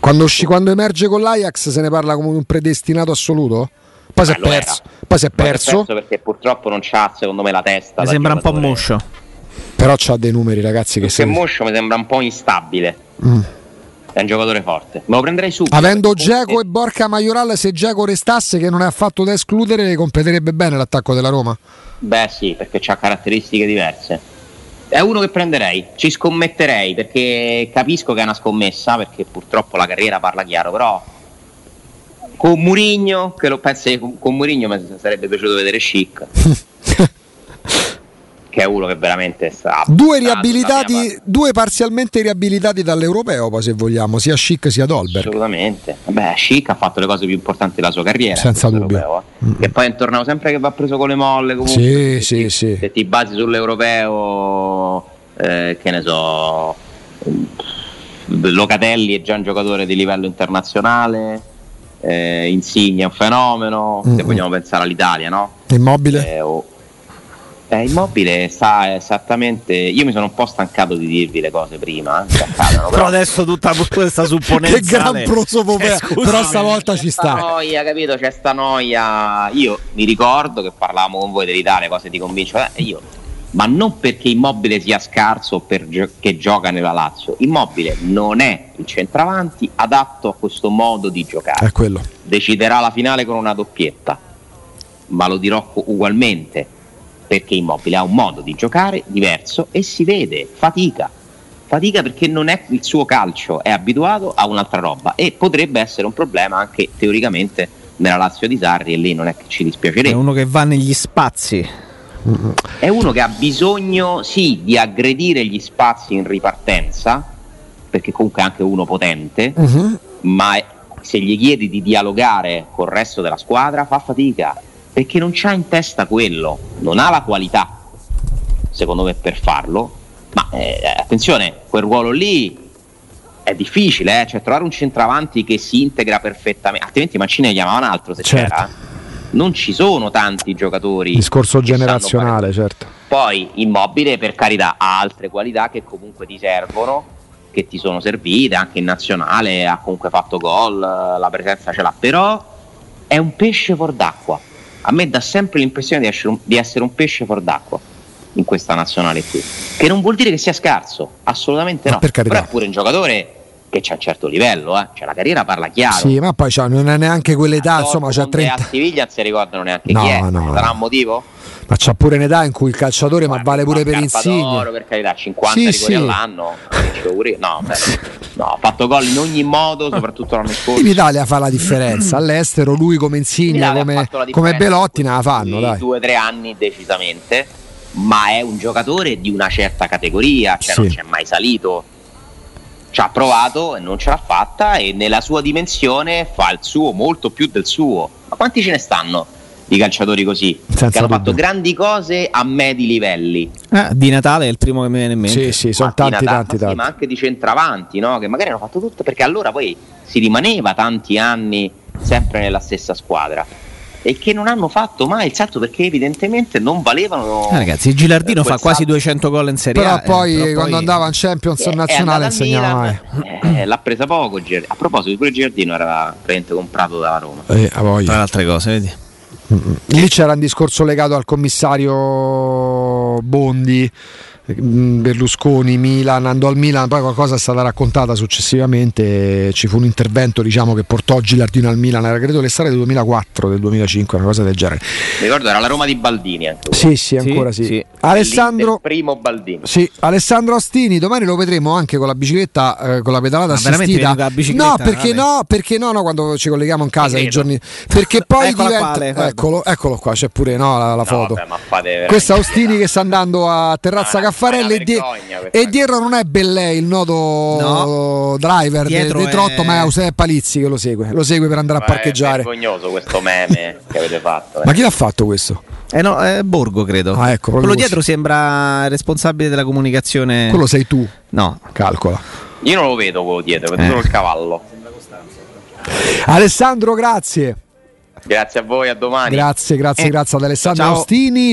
Quando, usci- quando emerge con l'Ajax se ne parla come un predestinato assoluto? Poi si è perso. Poi si è perso. perché purtroppo non c'ha secondo me la testa mi sembra un po' moscio Però c'ha dei numeri, ragazzi. Che se... Moscio mi sembra un po' instabile Mm. è un giocatore forte me lo prenderei subito Avendo Geco e Borca Majoral, se Geco restasse, che non è affatto da escludere, completerebbe bene l'attacco della Roma. beh sì perché ha caratteristiche diverse È uno che prenderei, ci scommetterei perché capisco che è una scommessa, perché purtroppo la carriera parla chiaro, però con Murigno, che lo penso che con, con Murigno mi sarebbe piaciuto vedere Chic, che è uno che veramente sta Due riabilitati, due parzialmente riabilitati dall'europeo, poi se vogliamo, sia Schick sia Dolberg. Assolutamente. Vabbè, Chic ha fatto le cose più importanti della sua carriera. Senza dubbio. europeo, eh. Che poi è un torneo sempre che va preso con le molle. Comunque. Sì, Se sì, ti- sì. Se ti basi sull'europeo, eh, che ne so, Locatelli è già un giocatore di livello internazionale. Eh, Insigne è un fenomeno. Se Mm-mm. vogliamo pensare all'Italia, no? Immobile? Eh, oh. Eh, immobile sa esattamente. Io mi sono un po' stancato di dirvi le cose prima, eh, accadono, Però adesso tutta questa supponenza. che gran prosopopea, Eh, però stavolta ci sta sta. noia, capito? C'è sta noia. Io mi ricordo che parlavamo con voi dell'Italia, cosa ti convince? Eh, io. Ma non perché Immobile sia scarso o perché gioca nella Lazio. Immobile non è il centravanti adatto a questo modo di giocare. È quello. Deciderà la finale con una doppietta, ma lo dirò ugualmente perché Immobile ha un modo di giocare diverso e si vede, fatica. Fatica perché non è il suo calcio, è abituato a un'altra roba e potrebbe essere un problema anche teoricamente nella Lazio di Sarri e lì non è che ci È dispiacerebbe. uno che va negli spazi. È uno che ha bisogno sì di aggredire gli spazi in ripartenza, perché comunque è anche uno potente, Mhm. ma se gli chiedi di dialogare col resto della squadra fa fatica perché non c'ha in testa quello, non ha la qualità secondo me per farlo, ma eh, attenzione, quel ruolo lì è difficile, eh? cioè trovare un centravanti che si integra perfettamente, altrimenti Mancini chiamava un altro se Certo. c'era. Non ci sono tanti giocatori. Discorso generazionale, certo. Poi immobile per carità ha altre qualità che comunque ti servono, che ti sono servite anche in nazionale, ha comunque fatto gol, la presenza ce l'ha, però è un pesce fuor d'acqua. A me dà sempre l'impressione di essere un, di essere un pesce fuor d'acqua in questa nazionale qui, che non vuol dire che sia scarso, assolutamente Ma no. per carità. Però è pure un giocatore che c'ha un certo livello, eh. cioè la carriera parla chiaro. Sì, ma poi c'ha- non è neanche quell'età, insomma, c'ha Dortmund e 30. A Siviglia non si ricordano neanche No, chi è, no, sarà no. un motivo? Ma c'ha pure un'età in cui il calciatore, ma Guarda, vale pure per Scarpa Insigne. per carità, 50 Sì, rigori sì. all'anno. No, beh, no, ha fatto gol in ogni modo, soprattutto l'anno scorso. In Italia fa la differenza, all'estero lui come Insigne, come, come Belotti ne la fanno, dai. Due o tre anni decisamente, ma è un giocatore di una certa categoria, cioè Sì. non c'è mai salito. Ci ha provato e non ce l'ha fatta e nella sua dimensione fa il suo molto più del suo. Ma quanti ce ne stanno di calciatori così? Senza che hanno dubbio. fatto grandi cose a medi livelli. Eh, di Natale è il primo che mi viene in mente. Sì, sì, sono Ma tanti, Natale, tanti, ma sì, tanti. ma anche di centravanti, no? che magari hanno fatto tutto perché allora poi si rimaneva tanti anni sempre nella stessa squadra e che non hanno fatto mai il salto perché evidentemente non valevano. Eh, ragazzi, Gilardino eh, fa quasi salto. 200 gol in Serie Però A. eh, poi però quando andava in Champions Eh, nazionale insegnava eh, l'ha presa poco. A proposito, pure Giardino era praticamente comprato dalla Roma. Eh, a voglia. Tra le altre cose, vedi? Lì c'era un discorso legato al commissario Bondi, mm, Berlusconi, Milan, andò al Milan, poi qualcosa è stata raccontata successivamente, ci fu un intervento diciamo, che portò Gilardino al Milan, era credo l'estate del 2004, del 2005, una cosa del genere. Mi ricordo era la Roma di Baldini. Quello. Sì, sì, ancora sì. sì. Alessandro... Il primo Baldini. Sì, Alessandro Astini, domani lo vedremo anche con la bicicletta, eh, con la pedalata Ma veramente assistita. la no, perché no, perché no, no, quando ci colleghiamo in casa i giorni. Perché poi Eccola diventa. qua, Ale, guarda. eccolo, eccolo qua, c'è pure no, la, la No, foto. vabbè, è Austini che sta andando a Terrazza Ah, Caffarelli è una e, vergogna e dietro non è Bellei, il noto No. driver de- Dietro di Trotto, è- ma è Eusebio Palizzi che lo segue. Lo segue per andare a Ma È parcheggiare. vergognoso questo meme che avete fatto. eh. Ma chi l'ha fatto questo? Eh no, è Borgo, credo. Ah, ecco, Quello così. dietro sembra responsabile della comunicazione. Quello sei tu, No, calcola. Io non lo vedo quello dietro, vedo Eh. solo il cavallo. Alessandro, grazie. Grazie a voi, a domani. Grazie, grazie, Eh, grazie ad Alessandro ciao. Austini.